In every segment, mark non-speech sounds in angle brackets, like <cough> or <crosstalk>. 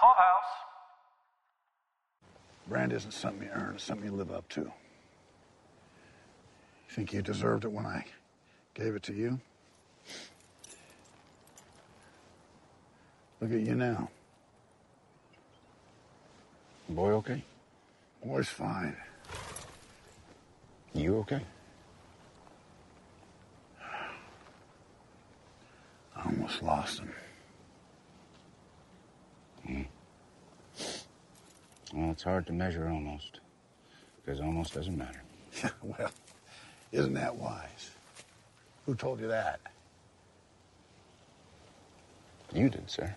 Clubhouse. Brand isn't something you earn, it's something you live up to. You think you deserved it when I gave it to you? Look at you now. Boy, okay? Boy's fine. You okay? I almost lost him. Well, it's hard to measure almost. Because almost doesn't matter. Yeah, <laughs> well, isn't that wise? Who told you that? You did, sir.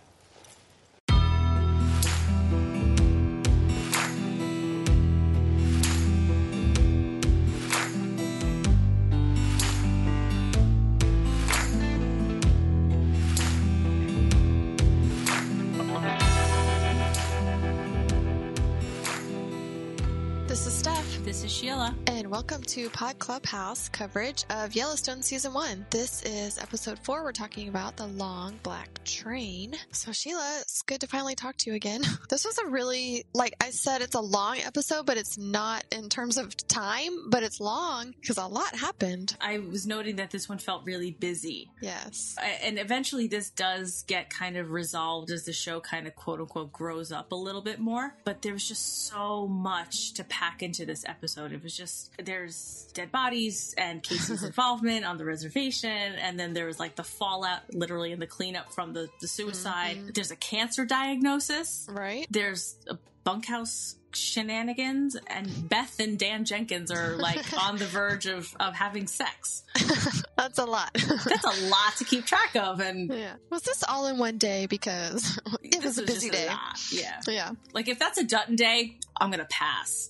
To Pod Clubhouse coverage of Yellowstone Season 1. This is episode 4. We're talking about the long black train. So, Sheila, it's good to finally talk to you again. <laughs> This was a really, like I said, it's a long episode, but it's not in terms of time, but it's long because a lot happened. I was noting that this one felt really busy. Yes. I- And eventually, this does get kind of resolved as the show kind of quote unquote grows up a little bit more. But there was just so much to pack into this episode. It was just, there's dead bodies and Casey's <laughs> involvement on the reservation. And then there was like the fallout, literally, and the cleanup from the, the suicide. Mm-hmm. There's a cancer diagnosis. Right? There's a bunkhouse shenanigans and Beth and Dan Jenkins are like <laughs> on the verge of, of having sex. <laughs> That's a lot. That's a lot to keep track of and yeah. Was this all in one day? Because <laughs> it was a busy day. lot. Yeah. Yeah. Like if that's a Dutton day, I'm gonna pass.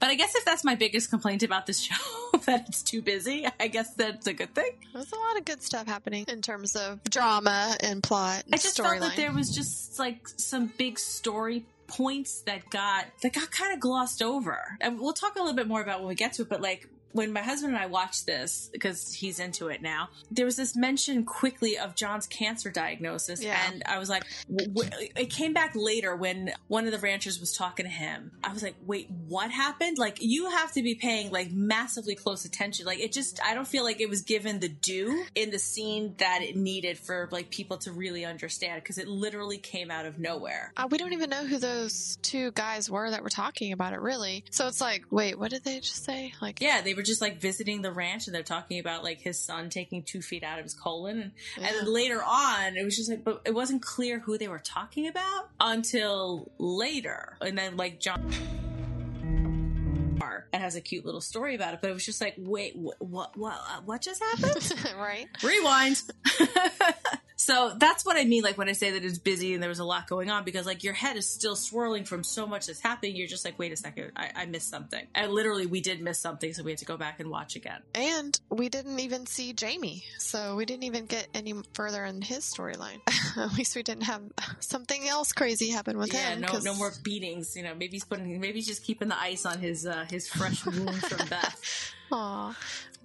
but I guess if that's my biggest complaint about this show, that it's too busy, I guess that's a good thing. There's a lot of good stuff happening in terms of drama and plot. And I just felt that there was just like some big story points that got that got kind of glossed over. And we'll talk a little bit more about when we get to it, but like when my husband and I watched this because he's into it now, there was this mention quickly of John's cancer diagnosis, Yeah. and I was like, it came back later when one of the ranchers was talking to him. I was like, wait, what happened? Like, you have to be paying like massively close attention. Like, it just, I don't feel like it was given the due in the scene that it needed for like people to really understand because it literally came out of nowhere. Uh, we don't even know who those two guys were that were talking about it, really. So it's like, wait, what did they just say? Like, Yeah, they were just like visiting the ranch and they're talking about like his son taking two feet out of his colon. And, Yeah. and then later on, it was just like, but it wasn't clear who they were talking about until later. And then like John and has a cute little story about it, but it was just like, wait, what, what, what, what just happened? <laughs> right? Rewind. <laughs> so that's what I mean, like when I say that it's busy and there was a lot going on, because like your head is still swirling from so much that's happening. You're just like, wait a second, I, I missed something. And literally, we did miss something, so we had to go back and watch again. And we didn't even see Jamie, so we didn't even get any further in his storyline. <laughs> At least we didn't have something else crazy happen with Yeah, him. no, 'cause- no more beatings. You know, maybe he's putting, maybe he's just keeping the ice on his uh, his fresh <laughs> wound from Beth, Aw,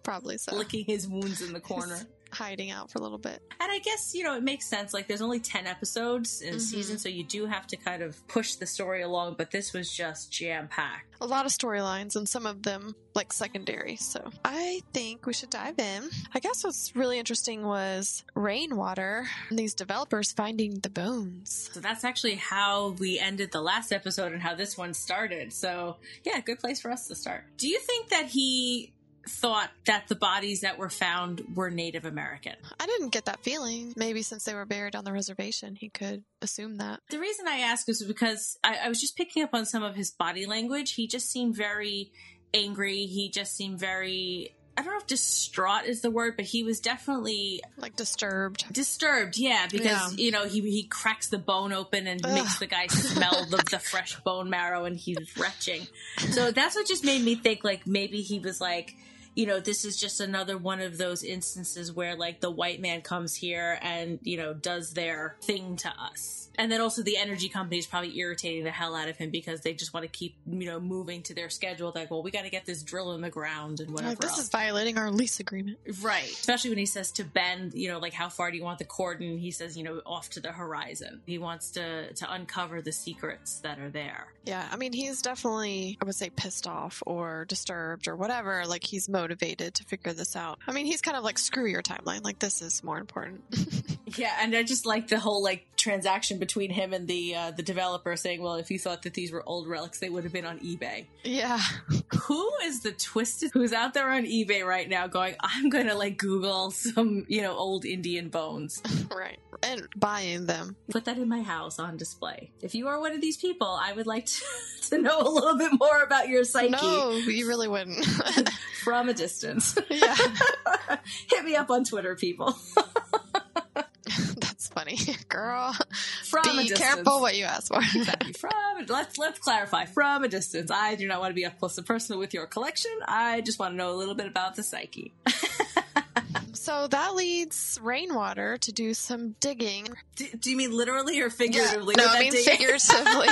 probably so. licking his wounds in the corner. Hiding out for a little bit. And I guess, you know, it makes sense. Like, there's only 10 episodes in a season, so you do have to kind of push the story along, but this was just jam packed. A lot of storylines, and some of them like secondary. So I think we should dive in. I guess what's really interesting was rainwater. and These developers finding the bones. So that's actually how we ended the last episode and how this one started. So, yeah, good place for us to start. Do you think that he thought that the bodies that were found were Native American? I didn't get that feeling. Maybe since they were buried on the reservation, he could assume that. The reason I ask is because I, I was just picking up on some of his body language. He just seemed very angry. He just seemed very. I don't know if distraught is the word, but he was definitely Like disturbed. disturbed. Yeah, because Yeah. you know he he cracks the bone open and Ugh. makes the guy smell the, the <laughs> fresh bone marrow, and he's retching. So that's what just made me think like maybe he was like, you know, this is just another one of those instances where like the white man comes here and, you know, does their thing to us. And then also the energy company is probably irritating the hell out of him because they just want to keep, you know, moving to their schedule. Like, well, we got to get this drill in the ground and whatever. Like, this else. is violating our lease agreement. Right. Especially when he says to Ben, you know, like how far do you want the cordon? He says, you know, off to the horizon. He wants to to uncover the secrets that are there. Yeah, I mean, he's definitely, I would say, pissed off or disturbed or whatever. Like, he's motivated to figure this out. I mean, he's kind of like, screw your timeline. Like, this is more important. <laughs> Yeah, and I just like the whole like transaction between him and the uh, the developer saying, "Well, if you thought that these were old relics, they would have been on eBay." yeah. <laughs> Who is the twisted who's out there on eBay right now going, "I'm going to like Google some, you know, old Indian bones." <laughs> right. And buying them. Put that in my house on display. If you are one of these people, I would like to, to know a little bit more about your psyche No, you really wouldn't. from a distance. <laughs> yeah. Hit me up on Twitter, people. <laughs> That's funny. Girl, From a be distance. careful what you ask for. Exactly. From let's let's clarify. From a distance, I do not want to be up close and personal with your collection. I just want to know a little bit about the psyche. <laughs> so that leads Rainwater to do some digging. Do, do you mean literally or figuratively? no, I mean figuratively.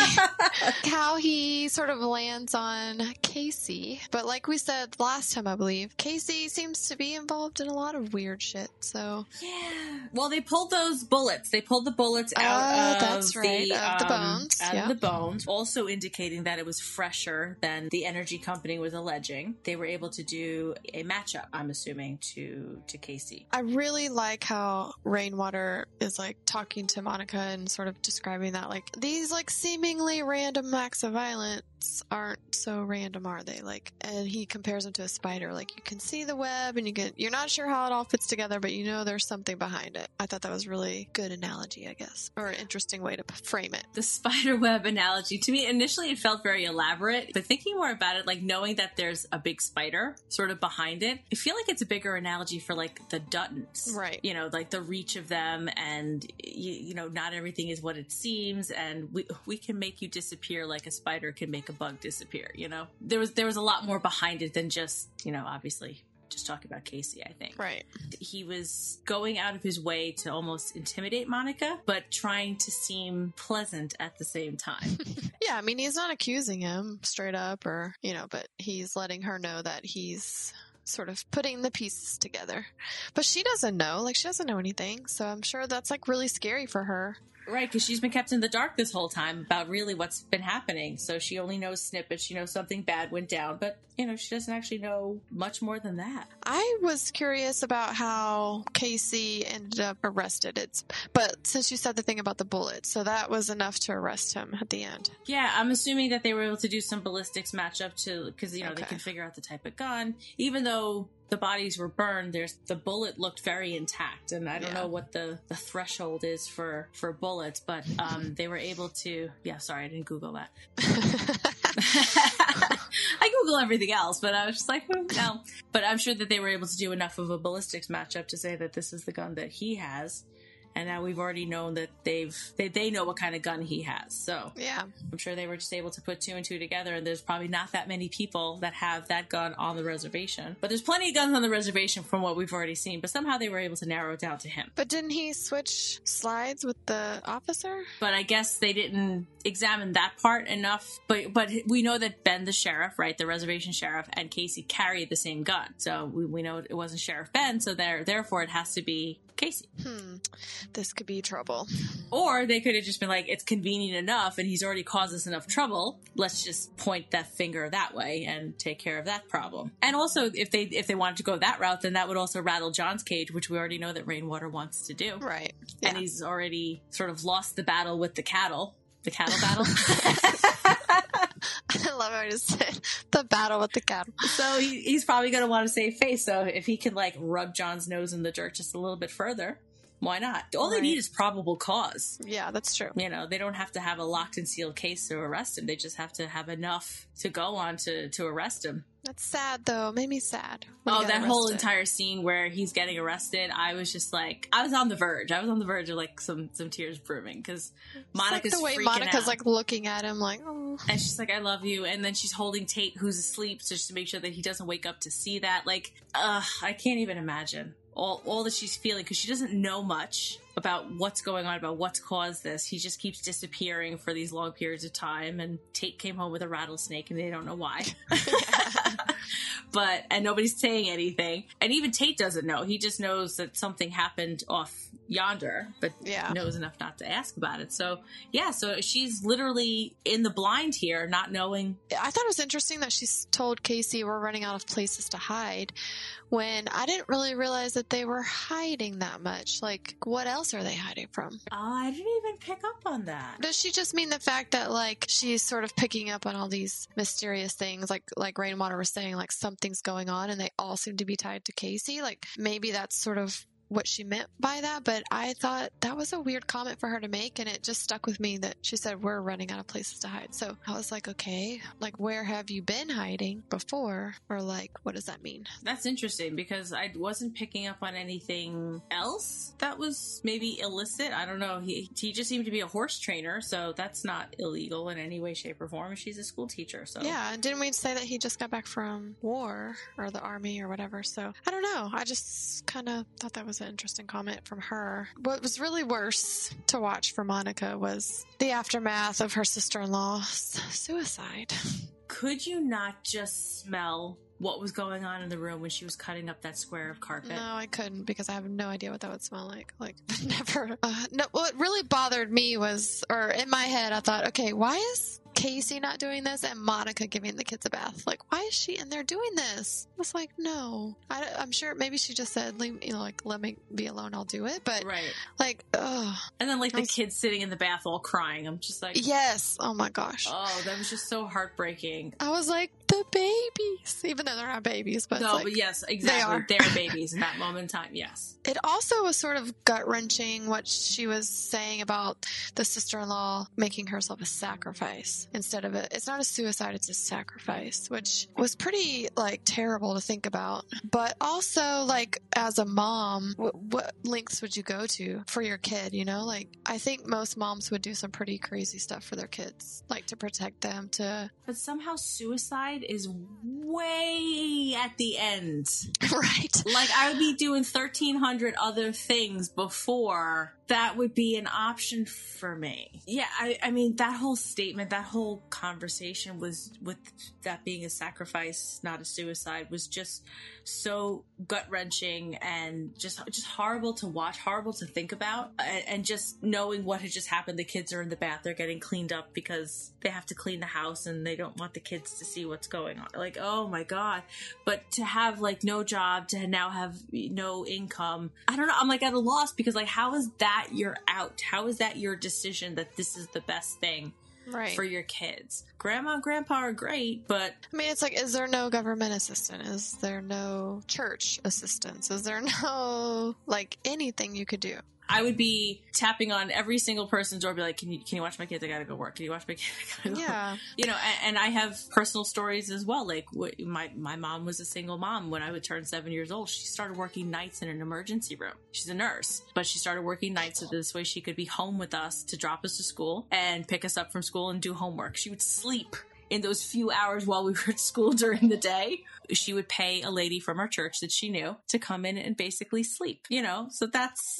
<laughs> How he sort of lands on Casey. But like we said last time, I believe, Casey seems to be involved in a lot of weird shit. So Yeah. Well, they pulled those bullets. They pulled the bullets out Oh, of that's right, the, of the um, bones, Out yeah. of the bones, also indicating that it was fresher than the energy company was alleging. They were able to do a matchup. I'm assuming to to Casey. I really like how Rainwater is like talking to Monica and sort of describing that like these like seemingly random acts of violence aren't so random, are they? Like, and he compares them to a spider. Like you can see the web and you get you're not sure how it all fits together, but you know there's something behind it. I thought that was really good analogy, I guess, or an interesting way to frame it. the spider web analogy to me initially it felt very elaborate but thinking more about it like knowing that there's a big spider sort of behind it i feel like it's a bigger analogy for like the duttons Right. you know like the reach of them and you, you know not everything is what it seems and we we can make you disappear like a spider can make a bug disappear you know there was there was a lot more behind it than just you know obviously just talking about Casey, I think Right. he was going out of his way to almost intimidate Monica, but trying to seem pleasant at the same time. <laughs> Yeah, I mean, he's not accusing him straight up or, you know, but he's letting her know that he's sort of putting the pieces together. But she doesn't know, like, she doesn't know anything. So I'm sure that's like really scary for her. Right, because she's been kept in the dark this whole time about really what's been happening. So she only knows snippets. She knows something bad went down, but, you know, she doesn't actually know much more than that. I was curious about how Casey ended up arrested. It's, but since you said the thing about the bullet, so that was enough to arrest him at the end. Yeah, I'm assuming that they were able to do some ballistics matchup to because you know they can figure out the type of gun. Even though the bodies were burned, there's the bullet looked very intact, and I don't Yeah. know what the the threshold is for for bullets, but um, they were able to. Yeah, sorry, I didn't Google that. <laughs> <laughs> I Google everything else, but I was just like, hmm, no. But I'm sure that they were able to do enough of a ballistics matchup to say that this is the gun that he has. And now we've already known that they've they, they know what kind of gun he has. So yeah. I'm sure they were just able to put two and two together, and there's probably not that many people that have that gun on the reservation. But there's plenty of guns on the reservation from what we've already seen, but somehow they were able to narrow it down to him. But didn't he switch slides with the officer? But I guess they didn't examine that part enough. But but we know that Ben, the sheriff, right, the reservation sheriff, and Casey carried the same gun, so we, we know it wasn't Sheriff Ben. So there, therefore, it has to be Casey. Hmm. This could be trouble. Or they could have just been like, it's convenient enough and he's already caused us enough trouble. Let's just point that finger that way and take care of that problem. And also if they if they wanted to go that route, then that would also rattle John's cage, which we already know that Rainwater wants to do. Right. And he's already sort of lost the battle with the cattle. The cattle battle. <laughs> <laughs> <laughs> I love how he said the battle with the cattle. so he, he's probably going to want to save face. So if he can like rub John's nose in the dirt just a little bit further, Why not? All they need is probable cause. Yeah, that's true. You know, they don't have to have a locked and sealed case to arrest him. They just have to have enough to go on to, to arrest him. That's sad though. Made me sad. Oh, that whole entire scene where he's getting arrested, I was just like, I was on the verge. I was on the verge of like some some tears brimming because Monica's like the way Monica's out. like looking at him like, oh. and she's like, "I love you," and then she's holding Tate, who's asleep, just to make sure that he doesn't wake up to see that. Like, ugh, I can't even imagine all all that she's feeling because she doesn't know much about what's going on, about what's caused this. He just keeps disappearing for these long periods of time, and Tate came home with a rattlesnake, and they don't know why. <laughs> but and nobody's saying anything, and even Tate doesn't know. He just knows that something happened off yonder, but Yeah. knows enough not to ask about it. So yeah, so she's literally in the blind here, not knowing. I thought it was interesting that she told Casey we're running out of places to hide when I didn't really realize that they were hiding that much. Like, what else are they hiding from? Oh, I didn't even pick up on that. Does she just mean the fact that like she's sort of picking up on all these mysterious things, like like Rainwater was saying, like something's going on, and they all seem to be tied to Casey? Like maybe that's sort of what she meant by that, but I thought that was a weird comment for her to make, and it just stuck with me that she said we're running out of places to hide. So I was like, okay, like where have you been hiding before, or like what does that mean? That's interesting because I wasn't picking up on anything else that was maybe illicit. I don't know. He he just seemed to be a horse trainer, so that's not illegal in any way, shape, or form. She's a school teacher, so Yeah, and didn't we say that he just got back from war or the army or whatever? So I don't know. I just kind of thought that was an interesting comment from her. What was really worse to watch for Monica was the aftermath of her sister in law's suicide. Could you not just smell what was going on in the room when she was cutting up that square of carpet? No, I couldn't because I have no idea what that would smell like. Like, <laughs> never. Uh, no, what really bothered me was, or in my head, I thought, okay, why is Casey not doing this and Monica giving the kids a bath? Like, why is she in there doing this? It's like, no. I, am sure maybe she just said, leave, you know, like, let me be alone, I'll do it. But, Right. like, ugh. And then like the was- kids sitting in the bath all crying. I'm just like, Yes. Oh my gosh. oh, that was just so heartbreaking. I was like, the babies, even though they're not babies, but no, like- but yes, exactly. are. They're <laughs> babies in that moment in time. Yes. It also was sort of gut wrenching what she was saying about the sister in law making herself a sacrifice instead of a. It's not a suicide; it's a sacrifice, which was pretty like terrible to think about. But also, like as a mom, what, what lengths would you go to for your kid? You know, like I think most moms would do some pretty crazy stuff for their kids, like to protect them. To But somehow suicide is way at the end. <laughs> right, Like I would be doing 1300 other things before that would be an option for me. Yeah, I, I mean that whole statement, that whole conversation was with that being a sacrifice, not a suicide, was just so gut wrenching and just just horrible to watch, horrible to think about, and, and just knowing what had just happened. The kids are in the bath; they're getting cleaned up because they have to clean the house, and they don't want the kids to see what's going on. Like, oh my god! But to have like no job, to now have no income, I don't know. I'm like at a loss because like, how is that your out? How is that your decision that this is the best thing? right. for your kids. Grandma and grandpa are great, but I mean, it's like, is there no government assistance? Is there no church assistance? Is there no <laughs> like anything you could do? I would be tapping on every single person's door, be like, "Can you can you watch my kids? I gotta go work. Can you watch my <laughs> kids? I gotta go work." Yeah, You know, and, and I have personal stories as well. Like my my mom was a single mom when I would turn seven years old. She started working nights in an emergency room. She's a nurse, but she started working nights so this way she could be home with us to drop us to school and pick us up from school and do homework. She would sleep in those few hours while we were at school <laughs> during the day. She would pay a lady from our church that she knew to come in and basically sleep. You know, so that's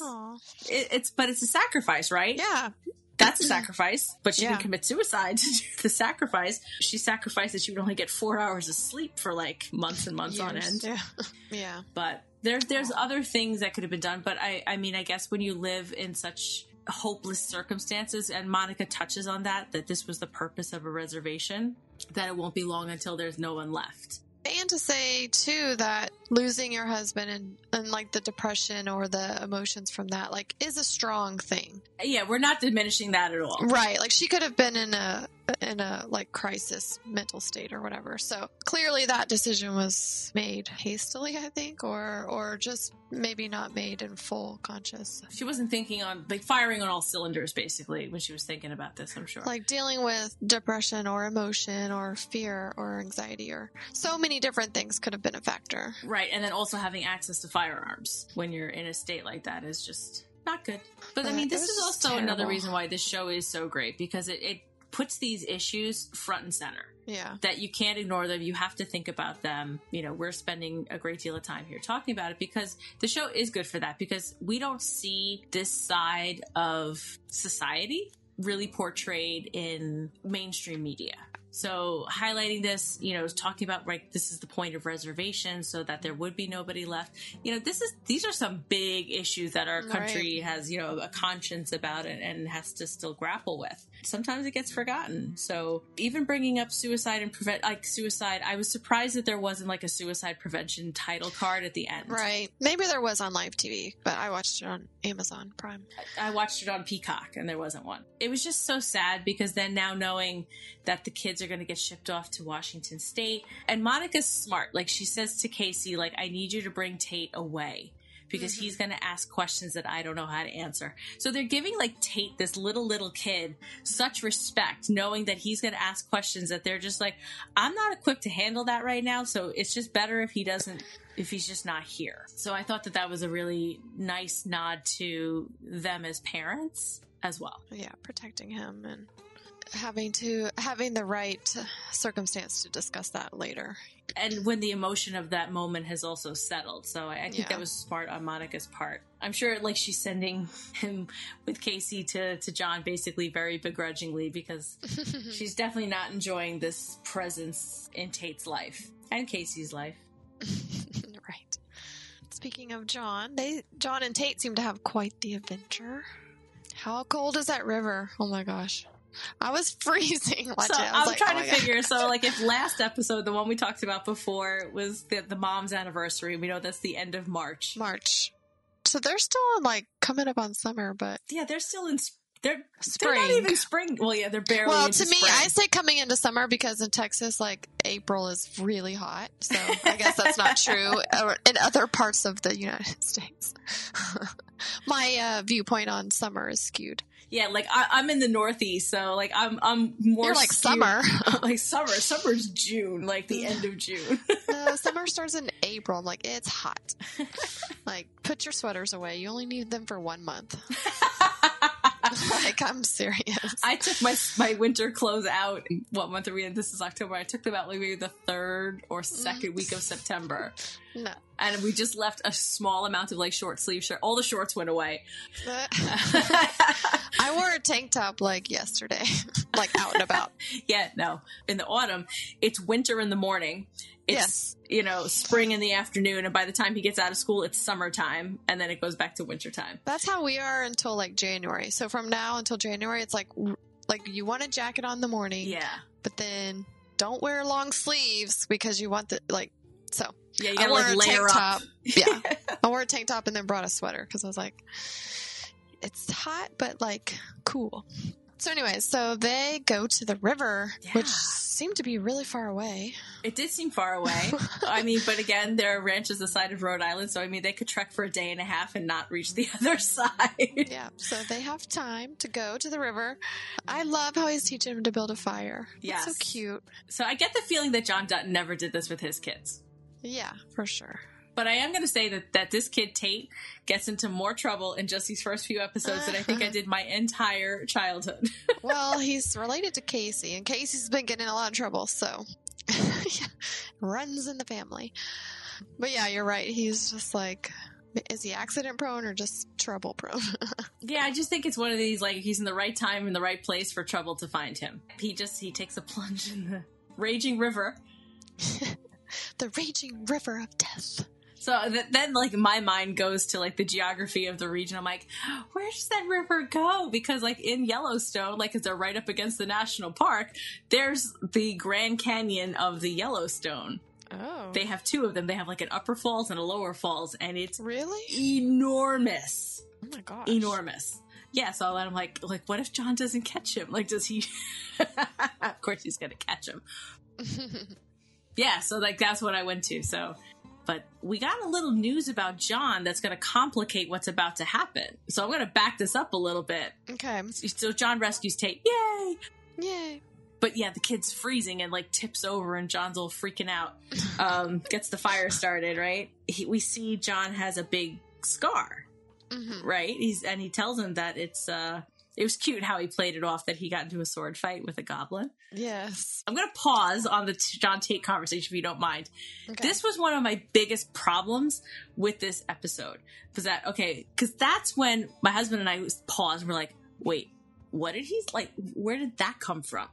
it, it's but it's a sacrifice, right? yeah, That's a sacrifice, but she Yeah. didn't commit suicide to <laughs> the sacrifice. She sacrificed that she would only get four hours of sleep for like months and months on end. Yeah, <laughs> yeah, But there, there's other things that could have been done. But I, I mean, I guess when you live in such hopeless circumstances, and Monica touches on that, that this was the purpose of a reservation, that it won't be long until there's no one left. And to say too that losing your husband and and like the depression or the emotions from that like is a strong thing, Yeah, we're not diminishing that at all. right? Like she could have been in a in a like crisis mental state or whatever. So clearly that decision was made hastily, I think, or or just maybe not made in full conscious. She wasn't thinking on like firing on all cylinders basically when she was thinking about this, I'm sure. Like dealing with depression or emotion or fear or anxiety or so many different things could have been a factor. Right, and then also having access to firearms when you're in a state like that is just not good. But I mean, this is also another reason why this show is so great because it, it puts these issues front and center. Yeah. That you can't ignore them. You have to think about them. You know, we're spending a great deal of time here talking about it because the show is good for that because we don't see this side of society really portrayed in mainstream media. So highlighting this, you know, talking about like this is the point of reservation so that there would be nobody left. You know, this is these are some big issues that our country has, you know, a conscience about it and has to still grapple with. Sometimes it gets forgotten. So even bringing up suicide and prevent like suicide, I was surprised that there wasn't like a suicide prevention title card at the end. Right. Maybe there was on live TV, but I watched it on Amazon Prime. I watched it on Peacock and there wasn't one. It was just so sad because then now knowing that the kids are going to get shipped off to Washington State and Monica's smart. Like she says to Casey, like, I need you to bring Tate away because mm-hmm. he's going to ask questions that I don't know how to answer. So they're giving like Tate, this little, little kid, such respect, knowing that he's going to ask questions that they're just like, I'm not equipped to handle that right now. So it's just better if he doesn't, if he's just not here. So I thought that that was a really nice nod to them as parents as well. Yeah, protecting him and having to having the right circumstance to discuss that later. And when the emotion of that moment has also settled. So I, I think Yeah. that was smart on Monica's part. I'm sure like she's sending him with Casey to, to John basically very begrudgingly because <laughs> she's definitely not enjoying this presence in Tate's life and Casey's life. <laughs> right. Speaking of John, they John and Tate seem to have quite the adventure. How cold is that river? Oh my gosh. I was <laughs> freezing So. Was I'm like, trying oh to God. figure. So like, if last episode, the one we talked about before, was the, the mom's anniversary, we know that's the end of March. March. So they're still like coming up on summer, but Yeah, they're still in. They're They're spring. not even spring. Well, yeah, they're barely. well, to me, spring. I say coming into summer because in Texas, like April is really hot. So I guess that's not <laughs> true in other parts of the United <laughs> States. My uh, viewpoint on summer is skewed. Yeah, like I, I'm in the Northeast, so like I'm I'm more You're like skewed- summer. <laughs> like summer. Summer's June, like the end of June. No, summer starts in April. I'm like, it's hot. like, put your sweaters away. You only need them for one month. <laughs> like, I'm serious. I took my my winter clothes out. What month are we in? This is October. I took them out like maybe the third or second week of September, <laughs> no. and we just left a small amount of like short sleeve shirt. All the shorts went away. <laughs> I wore a tank top like yesterday, like out and about. yeah, no. In the autumn, it's winter in the morning. It's you know spring in the afternoon, and by the time he gets out of school, it's summertime, and then it goes back to wintertime. That's how we are until like January. So from now until January, it's like like you want a jacket on in the morning, Yeah, but then don't wear long sleeves because you want the like. So yeah. You I gotta wore like a layer tank up. top. <laughs> Yeah, I wore a tank top and then brought a sweater because I was like, it's hot but like cool. So, anyways, so they go to the river, which seemed to be really far away. It did seem far away. <laughs> I mean, but again, there are ranches the side of Rhode Island, so I mean, they could trek for a day and a half and not reach the <laughs> other side. Yeah, so they have time to go to the river. I love how he's teaching him to build a fire. Yeah, so cute. So I get the feeling that John Dutton never did this with his kids. Yeah, for sure. But I am going to say that, that this kid, Tate, gets into more trouble in just these first few episodes than I think I uh-huh. did my entire childhood. <laughs> Well, he's related to Casey, and Casey's been getting a lot of trouble, so <laughs> runs in the family. But yeah, you're right. He's just like, is he accident prone or just trouble prone? <laughs> yeah, I just think it's one of these, like, he's in the right time in the right place for trouble to find him. He just, he takes a plunge in the raging river. the raging river of death. So th- then, like, my mind goes to like the geography of the region. I'm like, where does that river go? Because like in Yellowstone, like, because they're right up against the national park, there's the Grand Canyon of the Yellowstone. Oh, They have two of them. They have like an upper falls and a lower falls, and it's really? enormous, Oh my gosh, enormous. Yeah, so I'm like, like, what if John doesn't catch him? Like, does he? <laughs> of course he's gonna catch him. <laughs> Yeah, so like that's what I went to. So, but we got a little news about John that's going to complicate what's about to happen. So I'm going to back this up a little bit. okay. So John rescues Tate. Yay! Yay. But yeah, the kid's freezing and like tips over, and John's all freaking out. <laughs> Um, gets the fire started. Right? He, we see John has a big scar. hmm Right? He's and he tells him that it's uh. It was cute how he played it off that he got into a sword fight with a goblin. Yes. I'm going to pause on the John Tate conversation if you don't mind. Okay. This was one of my biggest problems with this episode. Because that, okay, because that's when my husband and I paused and we're like, wait, what did he, like, where did that come from?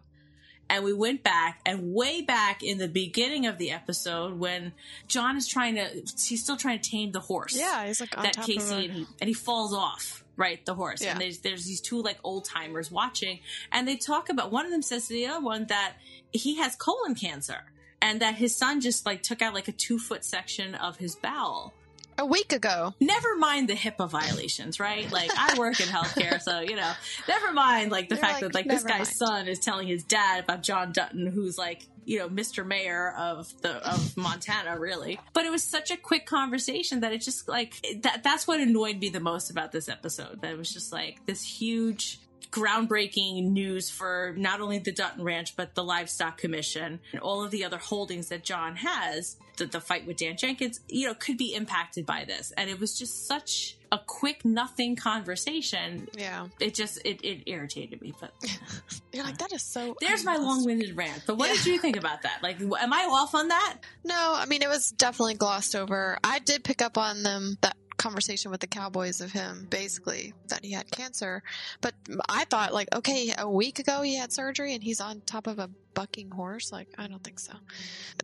And we went back and way back in the beginning of the episode when John is trying to, he's still trying to tame the horse. yeah, he's like on That top Casey and he, and he falls off, right? The horse. Yeah. And there's, there's these two like old timers watching and they talk about, one of them says to the other one that he has colon cancer and that his son just like took out like a two foot section of his bowel. A week ago. Never mind the HIPAA violations, right? Like I work in healthcare, so you know, never mind like the You're fact like, that like this guy's mind. son is telling his dad about John Dutton, who's like you know Mr. Mayor of the of Montana, really. But it was such a quick conversation that it just like that. That's what annoyed me the most about this episode. That it was just like this huge groundbreaking news for not only the Dutton Ranch but the Livestock Commission and all of the other holdings that John has. That the fight with Dan Jenkins, you know, could be impacted by this, and it was just such a quick nothing conversation. Yeah. It just it, it irritated me. But <laughs> You're like, that is so. there's my long-winded rant. But what Yeah. did you think about that? Like, am I off on that? No, I mean, it was definitely glossed over. I did pick up on them, that conversation with the Cowboys of him, basically, that he had cancer. But I thought, like, okay, a week ago he had surgery and he's on top of a bucking horse. Like, I don't think so.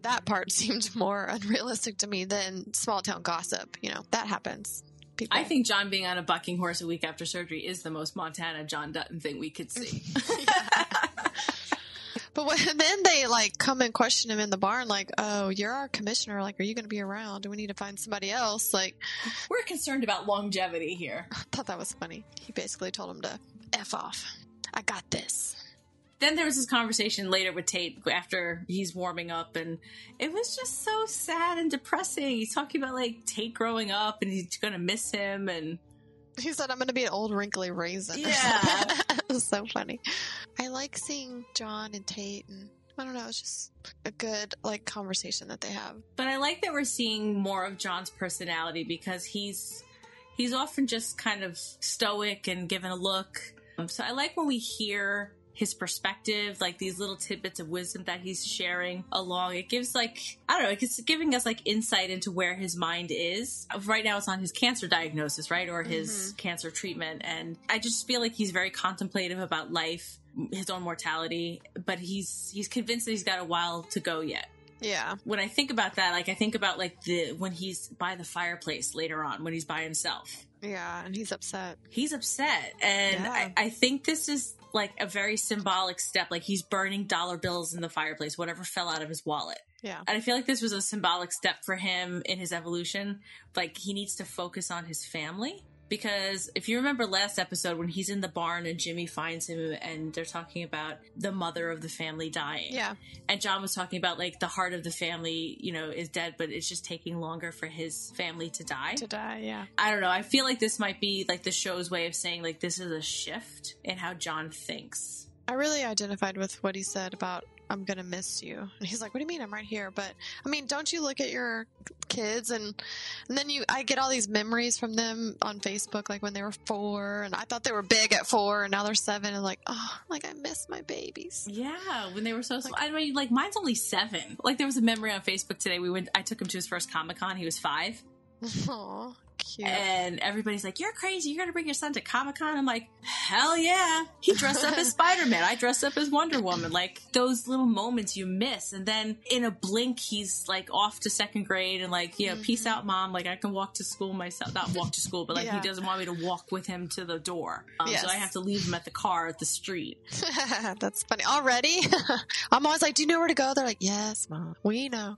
That part <laughs> seemed more unrealistic to me than small town gossip. You know, that happens. People. I think John being on a bucking horse a week after surgery is the most Montana John Dutton thing we could see. <laughs> <laughs> But when, <laughs> then they like come and question him in the barn, like, "Oh, you're our commissioner. Like, are you going to be around? Do we need to find somebody else?" Like, We're concerned about longevity here. <laughs> I thought that was funny. He basically told him to f off. I got this. Then there was this conversation later with Tate after he's warming up, and it was just so sad and depressing. He's talking about like Tate growing up, and he's gonna miss him, and He said, "I'm going to be an old wrinkly raisin." <laughs> Yeah. it was so funny. I like seeing John and Tate, and I don't know. It's just a good like conversation that they have. but I like that we're seeing more of John's personality because he's he's often just kind of stoic and given a look. So I like when we hear his perspective, like these little tidbits of wisdom that he's sharing along. It gives like I don't know, it's giving us like insight into where his mind is. Right now, it's on his cancer diagnosis, right, or his mm-hmm. cancer treatment, and I just feel like he's very contemplative about life, his own mortality, but he's he's convinced that he's got a while to go yet Yeah, when I think about that, like I think about like the when he's by the fireplace later on when he's by himself. yeah, and he's upset. He's upset, and Yeah. I, I think this is like a very symbolic step. Like he's burning dollar bills in the fireplace, whatever fell out of his wallet. Yeah, And I feel like this was a symbolic step for him in his evolution. Like he needs to focus on his family. Because if you remember last episode when he's in the barn and Jimmy finds him and they're talking about the mother of the family dying. yeah, And John was talking about like the heart of the family, you know, is dead, but it's just taking longer for his family to die. to die. Yeah, I don't know. I feel like this might be like the show's way of saying like this is a shift in how John thinks. I really identified with what he said about I'm gonna miss you. And he's like, What do you mean I'm right here? But I mean, don't you look at your kids and and then you I get all these memories from them on Facebook, like when they were four and I thought they were big at four and now they're seven and like, oh like I miss my babies. Yeah, when they were so small. I mean, like mine's only seven. Like there was a memory on Facebook today. We went. I took him to his first Comic Con. He was five, Aw, cute. and everybody's like, "You're crazy. You're gonna bring your son to Comic Con?" I'm like, "Hell yeah!" He dressed up as <laughs> Spider Man. I dressed up as Wonder Woman. Like those little moments you miss, and then in a blink, he's like off to second grade, and like, you know, peace out, mom. Like I can walk to school myself. Not walk to school, but like Yeah. he doesn't want me to walk with him to the door, um, Yes. so I have to leave him at the car at the street. <laughs> That's funny. Already? <laughs> I'm always like, Do you know where to go? They're like, Yes, mom. We know.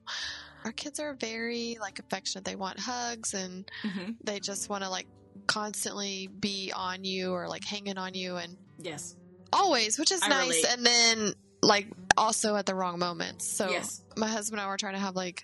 Our kids are very like affectionate. They want hugs and hmm they just want to like constantly be on you or like hanging on you and Yes. always, which is I nice. relate. And then like also at the wrong moments. So Yes. my husband and I were trying to have like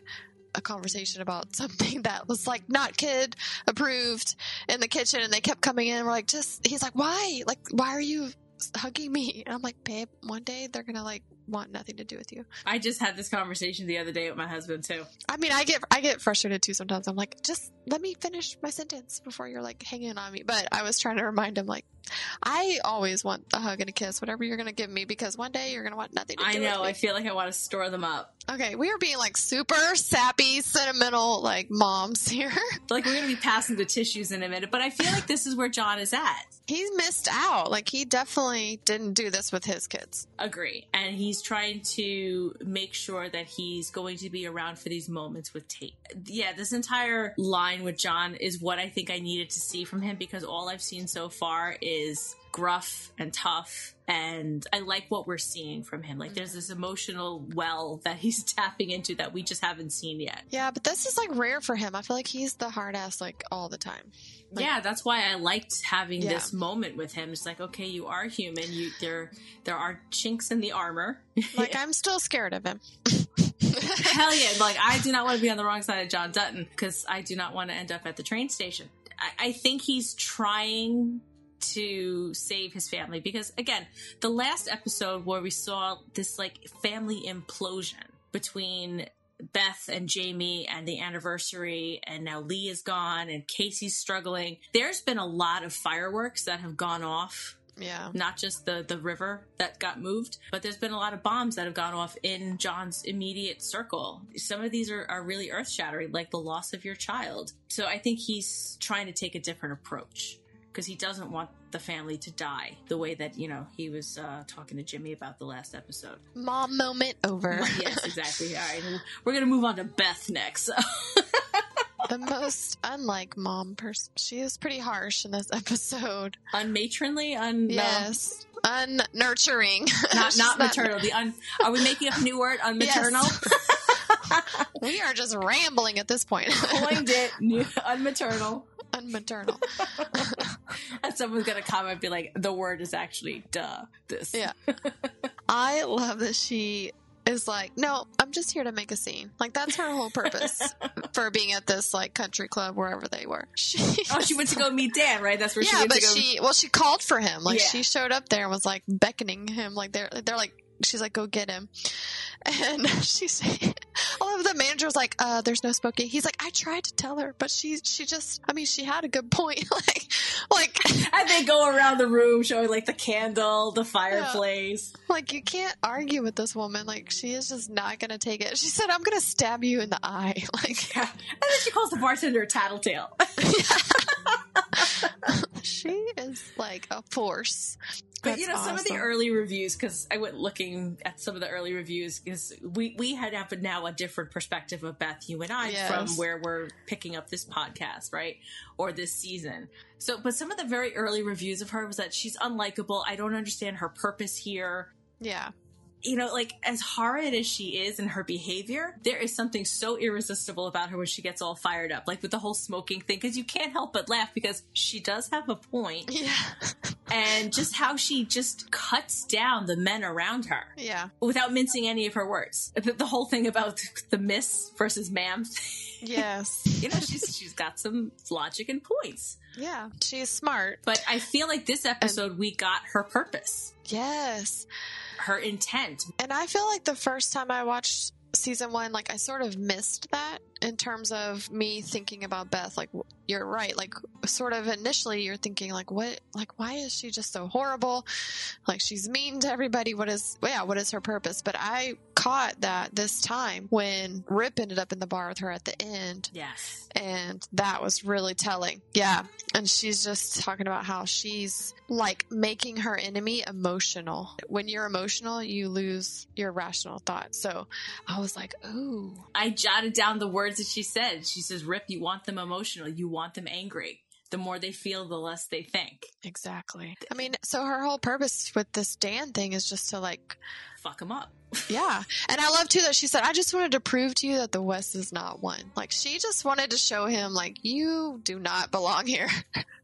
a conversation about <laughs> something that was like not kid approved in the kitchen and they kept coming in and we're like just he's like why like why are you hugging me and i'm like babe one day they're gonna like want nothing to do with you. I just had this conversation the other day with my husband too. i mean i get i get frustrated too sometimes. I'm like just let me finish my sentence before you're like hanging on me. But i was trying to remind him like i always want a hug and a kiss whatever you're gonna give me because one day you're gonna want nothing to I do know. I feel like I want to store them up. okay we are being like super sappy sentimental like moms <laughs> here Like we're gonna be passing the tissues in a minute, but I feel like this is where John is at. He's missed out like he definitely didn't do this with his kids Agree. And he's trying to make sure that he's going to be around for these moments with Tate. Yeah, this entire line with John is what I think I needed to see from him because all I've seen so far is gruff and tough. And I like what we're seeing from him. Like there's mm-hmm. this emotional well that he's <laughs> tapping into that we just haven't seen yet. Yeah, but this is like rare for him. I feel like he's the hard ass like all the time. Like- yeah, that's why I liked having Yeah. this moment with him. It's like, okay, you are human. You there there are chinks in the armor. <laughs> Like I'm still scared of him. <laughs> Hell yeah! Like I do not want to be on the wrong side of John Dutton because I do not want to end up at the train station. I, I think he's trying to save his family because again, the last episode where we saw this like family implosion between Beth and Jamie and the anniversary, and now Lee is gone and Casey's struggling. There's been a lot of fireworks that have gone off Yeah. not just the the river that got moved, but there's been a lot of bombs that have gone off in John's immediate circle. Some of these are, are really earth shattering, like the loss of your child. So I think he's trying to take a different approach because he doesn't want the family to die the way that you know he was uh, talking to Jimmy about the last episode. Mom moment over. <laughs> yes, exactly. All right, we're gonna move on to Beth next. <laughs> the most unlike mom person. She is pretty harsh in this episode. unmatronly, un no, Yes. Unnurturing. <laughs> not not maternal. The un. Are we making up a new word? Unmaternal. We are just rambling at this point. coined it new, unmaternal. Unmaternal. <laughs> And someone's gonna comment and be like, the word is actually duh. This. Yeah. <laughs> I love that she is like, no, I'm just here to make a scene. Like that's her whole purpose <laughs> for being at this like country club wherever they were. She Oh, she went to go meet Dan, right? That's where she yeah, went but to go. she well she called for him. Like Yeah. she showed up there and was like beckoning him. Like they're they're like she's like go get him. And she's <laughs> all of the manager was like, uh, there's no smoking. He's like, I tried to tell her, but she she just I mean she had a good point. <laughs> like like <laughs> and they go around the room showing like the candle, the fireplace. like you can't argue with this woman. Like she is just not gonna take it. She said, I'm gonna stab you in the eye. Like Yeah. And then she calls the bartender a tattletale. she is like a force. But you know, That's some of the early reviews, because I went looking at some of the early reviews, because we we had happened now a different perspective of Beth, you and I, Yes. from where we're picking up this podcast, right, or this season. So, but some of the very early reviews of her was that she's unlikable. I don't understand her purpose here. Yeah. You know, like as horrid as she is in her behavior, there is something so irresistible about her when she gets all fired up, like with the whole smoking thing, because you can't help but laugh because she does have a point Yeah. <laughs> and just how she just cuts down the men around her Yeah. without mincing any of her words. The, the whole thing about the miss versus ma'am, Yes. <laughs> you know, she's she's got some logic and points. Yeah. She's smart. But I feel like this episode we got her purpose, Yes. her intent. And I feel like the first time I watched season one, like I sort of missed that in terms of me thinking about Beth. Like you're right. Like sort of initially you're thinking like, what, like, why is she just so horrible? Like she's mean to everybody. What is, yeah, what is her purpose? But I caught that this time when Rip ended up in the bar with her at the end. Yes. and that was really telling. Yeah. And she's just talking about how she's like making her enemy emotional. When you're emotional, you lose your rational thought. So I was like, ooh, I jotted down the words that she said. She says, Rip, you want them emotional, you want them angry. The more they feel, the less they think. exactly. I mean, so her whole purpose with this Dan thing is just to like, Fuck them up. <laughs> yeah. And I love too that she said, I just wanted to prove to you that the West is not won. Like she just wanted to show him, like, you do not belong here. <laughs>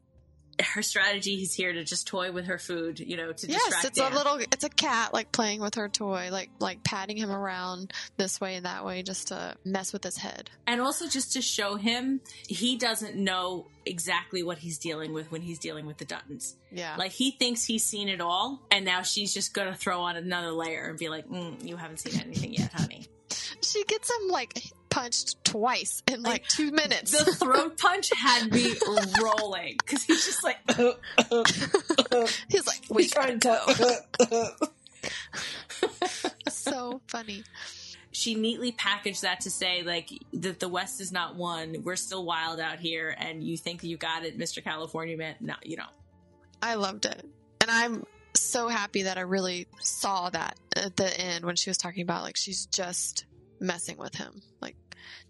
her strategy he's here to just toy with her food, you know, to Yes, distract it's Dan. a little it's a cat like playing with her toy, like like patting him around this way and that way just to mess with his head. and also just to show him he doesn't know exactly what he's dealing with when he's dealing with the Duttons. Yeah. Like he thinks he's seen it all, and now she's just gonna throw on another layer and be like, mm, "You haven't seen anything yet, honey." <laughs> she gets him like punched twice in like, Like, two minutes. The <laughs> throat punch had me rolling because he's just like, <laughs> He's like, we he's gotta trying go. to. <laughs> so funny. she neatly packaged that to say like that the West is not won. We're still wild out here, and you think you got it, Mister California man? No, you don't. I loved it. And I'm so happy that I really saw that at the end when she was talking about like she's just messing with him, like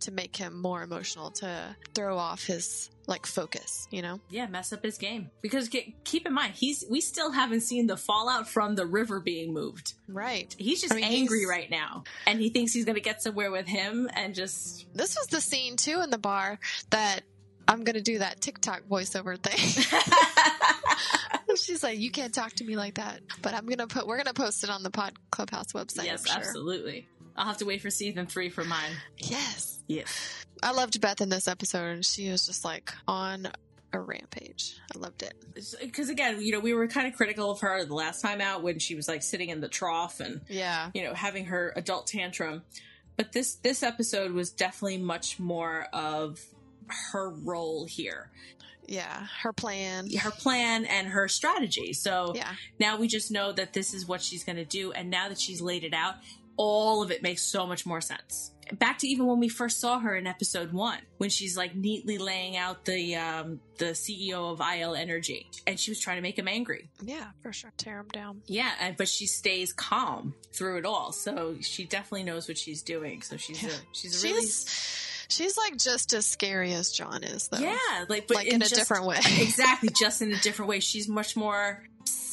to make him more emotional, to throw off his like focus, you know? Yeah, mess up his game because ke- keep in mind he's we still haven't seen the fallout from the river being moved. Right. He's just I mean, angry he's- right now, and he thinks he's going to get somewhere with him, and just This was the scene too in the bar that I'm gonna do that TikTok voiceover thing. <laughs> <laughs> She's like, "You can't talk to me like that," but I'm gonna put. We're gonna post it on the Pod Clubhouse website. yes, sure. absolutely. I'll have to wait for season three for mine. Yes, Yes. I loved Beth in this episode, and she was just like on a rampage. I loved it. Because again, you know, we were kind of critical of her the last time out when she was like sitting in the trough and Yeah, you know having her adult tantrum but this this episode was definitely much more of her role here yeah. Her plan. her plan and her strategy so Yeah, now we just know that this is what she's going to do and now that she's laid it out all of it makes so much more sense back to even when we first saw her in episode one when she's like neatly laying out the um the ceo of il energy and she was trying to make him angry yeah, for sure. Tear him down. Yeah, and, but she stays calm through it all. So she definitely knows what she's doing. So she's a she's a really She's she's like just as scary as John is, though. yeah, like but like in a just- different way. <laughs> exactly, just in a different way. She's much more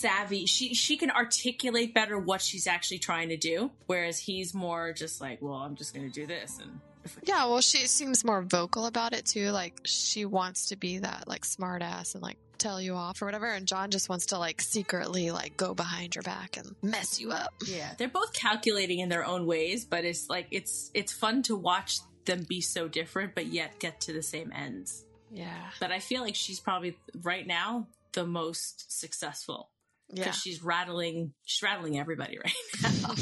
savvy. She she can articulate better what she's actually trying to do, whereas he's more just like, well, I'm just going to do this and. Yeah, well, she seems more vocal about it too. Like she wants to be that like smart ass and like tell you off or whatever. And John just wants to like secretly like go behind your back and mess you up. Yeah, they're both calculating in their own ways, but it's like it's it's fun to watch them be so different, but yet get to the same ends. Yeah, But I feel like she's probably right now the most successful yeah. she's rattling she's rattling everybody right <laughs> now.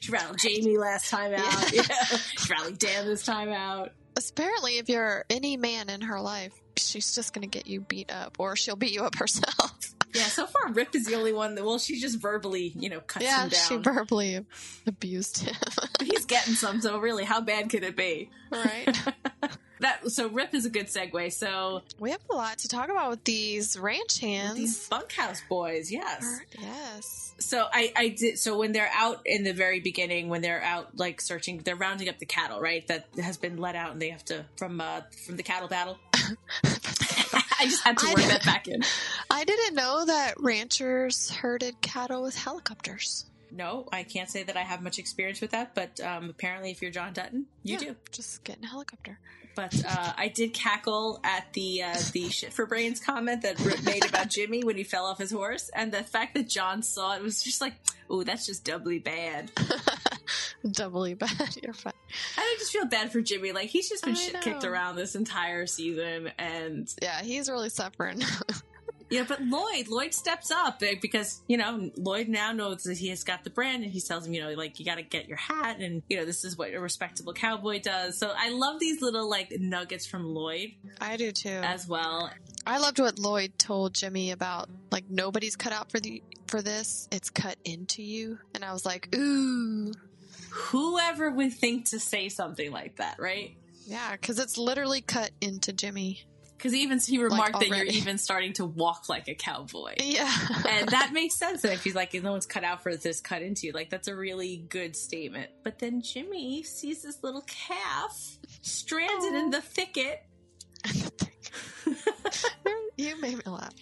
she rattled Jamie last time out. Yeah. Yeah. She rattled Dan this time out. Apparently, if you're any man in her life, she's just gonna get you beat up, or she'll beat you up <laughs> herself. Yeah, so far Rip is the only one that well, she just verbally, you know, cuts yeah, him down. she verbally abused him. He's getting some, so really, how bad could it be? right. <laughs> That so Rip is a good segue. So We have a lot to talk about with these ranch hands. these bunkhouse boys, yes. yes. So I, I did. So when they're out in the very beginning, when they're out like searching, they're rounding up the cattle, right? That has been let out, and they have to from uh from the cattle battle. <laughs> I just had to work that back in. I didn't know that ranchers herded cattle with helicopters. No, I can't say that I have much experience with that, but um, apparently, if you're John Dutton, you Yeah, do. Just get in a helicopter. But uh, I did cackle at the uh, the shit for brains comment that Rip made about Jimmy when he fell off his horse, and the fact that John saw it was just like, "Ooh, that's just doubly bad." <laughs> Doubly bad. <laughs> You're fine. I just feel bad for Jimmy. Like he's just been shit kicked around this entire season, and Yeah, he's really suffering. <laughs> Yeah, but Lloyd, Lloyd steps up eh, because, you know, Lloyd now knows that he has got the brand and he tells him, you know, like, you got to get your hat and, you know, this is what a respectable cowboy does. So I love these little, like, nuggets from Lloyd I do too. as well. I loved what Lloyd told Jimmy about like nobody's cut out for the for this. It's cut into you. And I was like, ooh. Whoever would think to say something like that, right? Yeah, because it's literally cut into Jimmy. Because even he remarked that you're even starting to walk like a cowboy. Yeah. and that makes sense. And if he's like, no one's cut out for this cut into you, like that's a really good statement. But then Jimmy sees this little calf stranded in the thicket. <laughs> you made me laugh.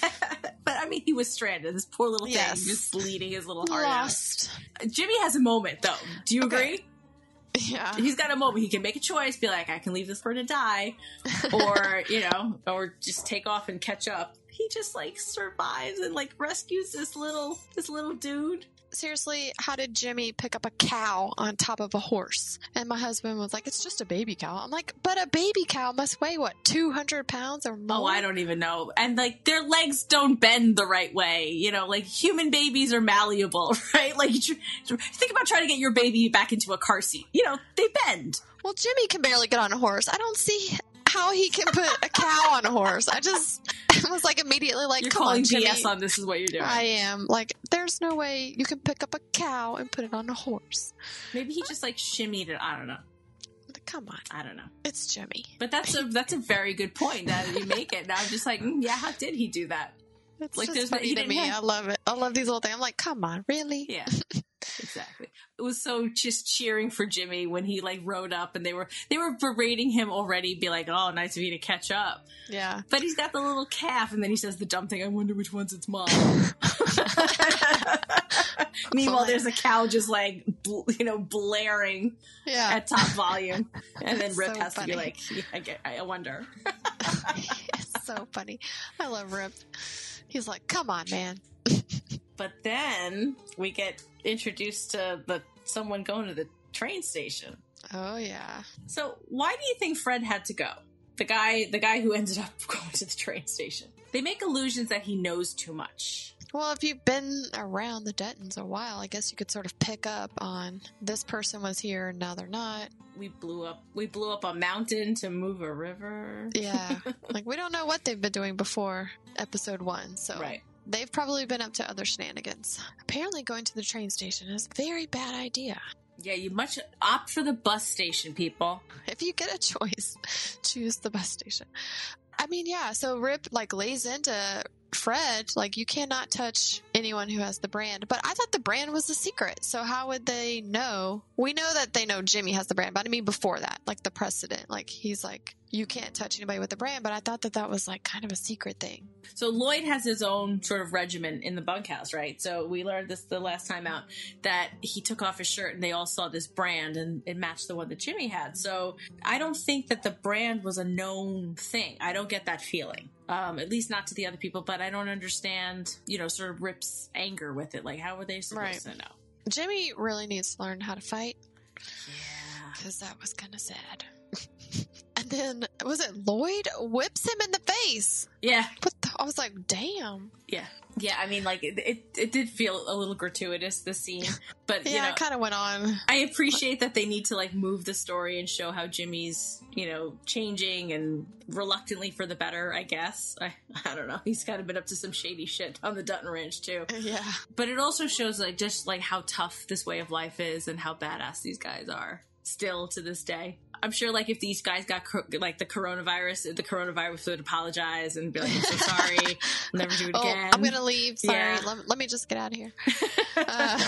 <laughs> but I mean, he was stranded. This poor little thing Yes. just leading his little heart Lost. out. Jimmy has a moment, though. Do you Okay. agree? Yeah. He's got a moment. He can make a choice, be like, I can leave this bird to die, <laughs> or, you know, or just take off and catch up. he just like survives and like rescues this little this little dude. Seriously, how did Jimmy pick up a cow on top of a horse? And my husband was like, "It's just a baby cow." I'm like, "But a baby cow must weigh what, 200 pounds or more?" Oh, I don't even know. And like their legs don't bend the right way. You know, like human babies are malleable, <laughs> right? Like think about trying to get your baby back into a car seat. You know, they bend. Well, Jimmy can barely get on a horse. I don't see how he can put a cow on a horse. I just <laughs> was like immediately like, You're "Come calling on, Jimmy." BS on this is what you're doing. I am like, there's no way you can pick up a cow and put it on a horse. Maybe he just like shimmied it. I don't know. Come on, I don't know. it's Jimmy. But that's a that's a very good point that you make it. Now I'm just like, mm, yeah, how did he do that? It's Like, just funny to me. have- I love it. I love these little things. I'm like, come on, really? Yeah. <laughs> Exactly. It was so just cheering for Jimmy when he like rode up and they were they were berating him already, be like, Oh, nice of you to catch up. Yeah. But he's got the little calf and then he says the dumb thing, I wonder which one's its mom. <laughs> Meanwhile, there's a cow just like bl- you know blaring Yeah. at top volume, <laughs> and then Rip so has to be like, yeah, I, get, I wonder. <laughs> it's so funny. I love Rip. He's like, come on, man. But then we get introduced to the someone going to the train station. Oh yeah. So why do you think Fred had to go? The guy, the guy who ended up <laughs> going to the train station. They make allusions that he knows too much. Well, if you've been around the Duttons a while, I guess you could sort of pick up on this person was here and now they're not. We blew up. We blew up a mountain to move a river. Yeah. <laughs> like we don't know what they've been doing before episode one, so Right. They've probably been up to other shenanigans. Apparently, going to the train station is a very bad idea. Yeah, you much opt for the bus station, people. If you get a choice, <laughs> choose the bus station. I mean, yeah. So Rip like lays into Fred like you cannot touch anyone who has the brand. But I thought the brand was the secret. So how would they know? We know that they know Jimmy has the brand, but I mean before that, like the precedent. Like he's like you can't touch anybody with the brand. But I thought that that was like kind of a secret thing. So Lloyd has his own sort of regimen in the bunkhouse, right? So we learned this the last time out that he took off his shirt and they all saw this brand and it matched the one that Jimmy had. So I don't think that the brand was a known thing. I don't get that feeling. Um, at least not to the other people, but I don't understand, you know, sort of Rip's anger with it. Like, how were they supposed Right. to know? Jimmy really needs to learn how to fight Yeah. because that was kind of sad. And then was it Lloyd whips him in the face? Yeah. The, I was like, damn. Yeah. Yeah. I mean, like, it, it, it did feel a little gratuitous, this scene. <laughs> But, you Yeah, know, it kind of went on. I appreciate that they need to like move the story and show how Jimmy's, you know, changing and reluctantly for the better, I guess. I, I don't know. He's kind of been up to some shady shit on the Dutton Ranch too. Yeah. But it also shows like just like how tough this way of life is and how badass these guys are still to this day. I'm sure like if these guys got like the coronavirus, the coronavirus would apologize and be like, I'm so sorry, I'll never do it <laughs> Oh, again. I'm gonna leave. Sorry. Yeah. Let, let me just get out of here. <laughs> Uh,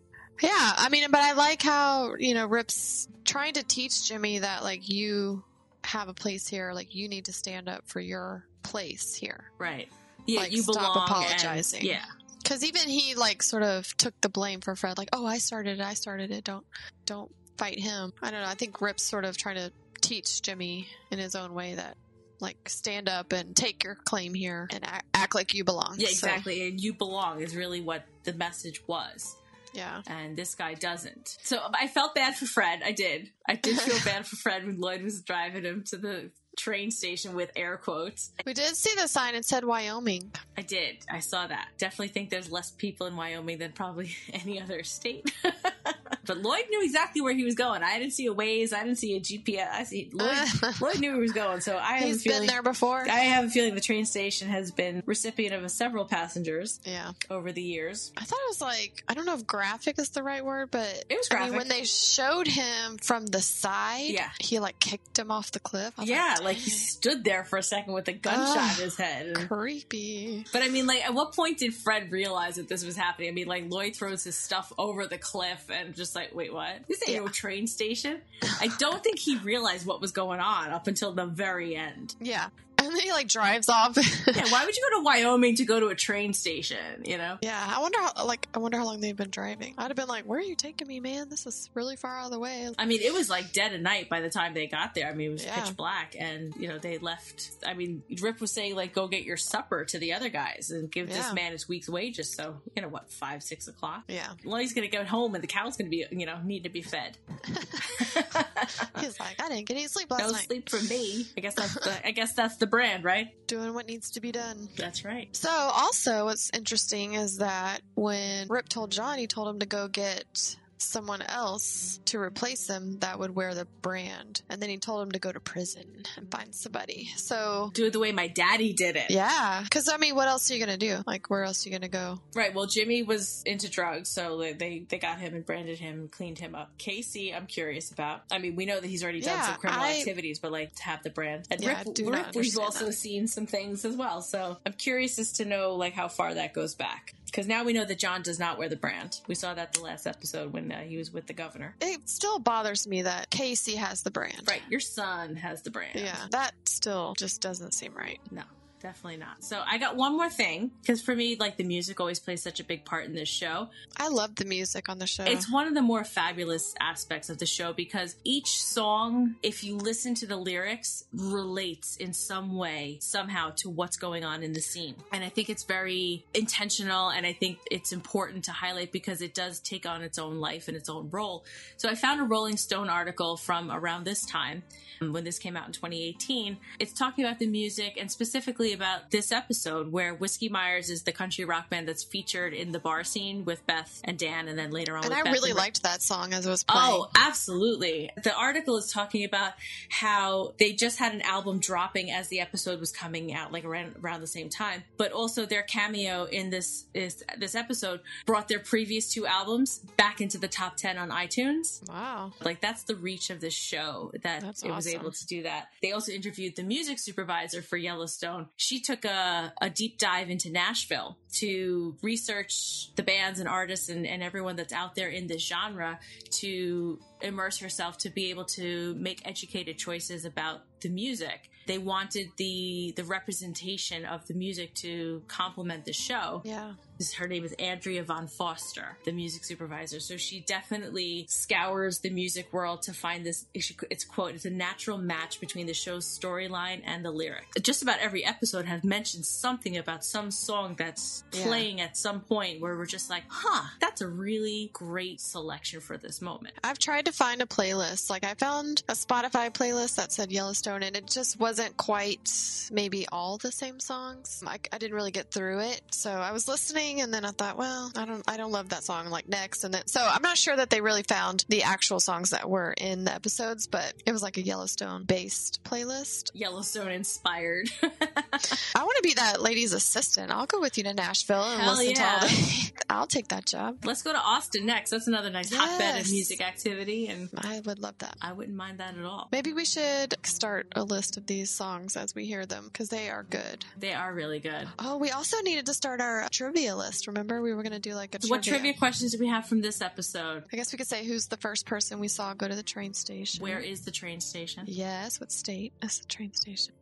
<laughs> yeah, I mean, but I like how you know Rip's trying to teach Jimmy that like you have a place here, like you need to stand up for your place here. right. Yeah, Like, you stop belong. and- apologizing. yeah. Because even he like sort of took the blame for Fred, like, "Oh, I started it. I started it. Don't, don't fight him." I don't know. I think Rip's sort of trying to teach Jimmy in his own way that, like, stand up and take your claim here and act, act like you belong. Yeah, So, exactly. And you belong is really what the message was. yeah. And this guy doesn't. So um, I felt bad for Fred. I did. I did <laughs> feel bad for Fred when Lloyd was driving him to the train station with air quotes. We did see the sign. It said Wyoming. I did. I saw that. Definitely think there's less people in Wyoming than probably <laughs> any other state. <laughs> but Lloyd knew exactly where he was going. I didn't see a Waze. I didn't see a GPS. I see Lloyd. Uh. <laughs> Lloyd knew where he was going. So I have a He's feeling. been there before. I have a feeling the train station has been recipient of several passengers yeah. over the years. I thought it was like, I don't know if graphic is the right word, but It was I mean, graphic. when they showed him from the side, Yeah. he like kicked him off the cliff. Yeah, like, like he stood there for a second with a gunshot in his head. Creepy. But I mean, like, at what point did Fred realize that this was happening? I mean, like, Lloyd throws his stuff over the cliff and just like, wait, what? This ain't no train station. <laughs> I don't think he realized what was going on up until the very end. Yeah. <laughs> And then he like drives off. Yeah, why would you go to Wyoming to go to a train station? You know. Yeah, I wonder how like I wonder how long they've been driving. I'd have been like, "Where are you taking me, man? This is really far out of the way." I mean, it was like dead of night by the time they got there. I mean, it was Yeah. pitch black, and you know they left. I mean, Rip was saying like, "Go get your supper" to the other guys and give Yeah. this man his week's wages. So you know what, five, six o'clock. Yeah, Well, he's gonna go home, and the cow's gonna be, you know, need to be fed. <laughs> <laughs> he's like, "I didn't get any sleep last no night. sleep for me. I guess that's the, I guess that's the brand, right? Doing what needs to be done." That's right. So, also, what's interesting is that when Rip told John, he told him to go get someone else to replace him that would wear the brand. And then he told him to go to prison and find somebody. So, Do it the way my daddy did it. yeah. Because, I mean, what else are you going to do? Like, where else are you going to go? Right. Well, Jimmy was into drugs, so they- they got him and branded him, and cleaned him up. Casey, I'm curious about. I mean, we know that he's already done Yeah, some criminal I- activities, but like to have the brand. And Yeah, Rip, Rip we've also that. seen some things as well. So I'm curious as to know like how far that goes back. Because now we know that John does not wear the brand. We saw that the last episode when uh, he was with the governor. It still bothers me that Casey has the brand. Right. Your son has the brand. Yeah. That still just doesn't seem right. No, definitely not. So I got one more thing because for me, like the music always plays such a big part in this show. I love the music on the show. It's one of the more fabulous aspects of the show because each song, if you listen to the lyrics, relates in some way, somehow, to what's going on in the scene. And I think it's very intentional and I think it's important to highlight because it does take on its own life and its own role. So I found a Rolling Stone article from around this time um, when this came out in 2018. It's talking about the music and specifically about this episode where Whiskey Myers is the country rock band that's featured in the bar scene with Beth and Dan, and then later on and I Beth really and liked that song as it was playing. Oh, absolutely. The article is talking about how they just had an album dropping as the episode was coming out, like around, around the same time. But also their cameo in this is this episode brought their previous two albums back into the top ten on iTunes. wow. Like that's the reach of this show that That's it was able to do that. They also interviewed the music supervisor for Yellowstone. She took a, a deep dive into Nashville to research the bands and artists and, and everyone that's out there in this genre to immerse herself to be able to make educated choices about the music. They wanted the the representation of the music to complement the show Yeah. this- her name is Andrea von Foerster, the music supervisor. So she definitely scours the music world to find this. It's quote, it's a natural match between the show's storyline and the lyrics. Just about every episode has mentioned something about some song that's Yeah. playing at some point where we're just like, huh, that's a really great selection for this moment. I've tried to find a playlist. Like I found a Spotify playlist that said Yellowstone and it just wasn't quite maybe all the same songs. I, I didn't really get through it. So I was listening and then I thought, well, I don't I don't love that song like next and then so I'm not sure that they really found the actual songs that were in the episodes, but it was like a Yellowstone based playlist. Yellowstone inspired. <laughs> I want to be that lady's assistant. I'll go with you to Nashville and Hell listen to all the <laughs> I'll take that job. Let's go to Austin next. That's another nice hotbed of music activity, and I would love that. I wouldn't mind that at all. Maybe we should start a list of these songs as we hear them because they are good. They are really good. Oh, we also needed to start our trivia list. Remember, we were going to do like a trivia. What trivia questions do we have from this episode? I guess we could say who's the first person we saw go to the train station. Where is the train station? Yes, what state is the train station?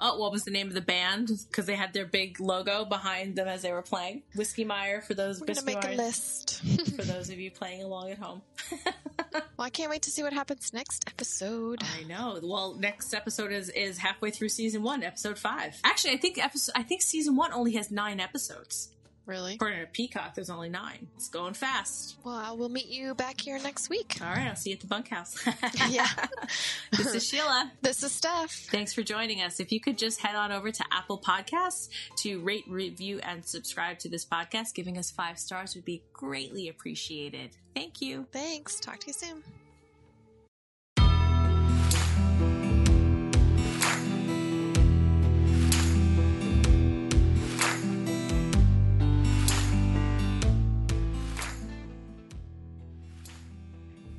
Oh, what was the name of the band? Because they had their big logo behind them as they were playing. Whiskey Meyer for those We're Whiskey make a list. <laughs> for those of you <laughs> playing along at home. <laughs> well, I can't wait to see what happens next episode. I know. Well, next episode is is halfway through season one, episode five. Actually, I think episode I think season one only has nine episodes. Really? According to Peacock, there's only nine. It's going fast. Well, I will meet you back here next week. All right, I'll see you at the bunkhouse. <laughs> <laughs> Yeah. this is Sheila. This is Stef. Thanks for joining us. If you could just head on over to Apple Podcasts to rate, review, and subscribe to this podcast, giving us five stars would be greatly appreciated. Thank you. Thanks. Talk to you soon.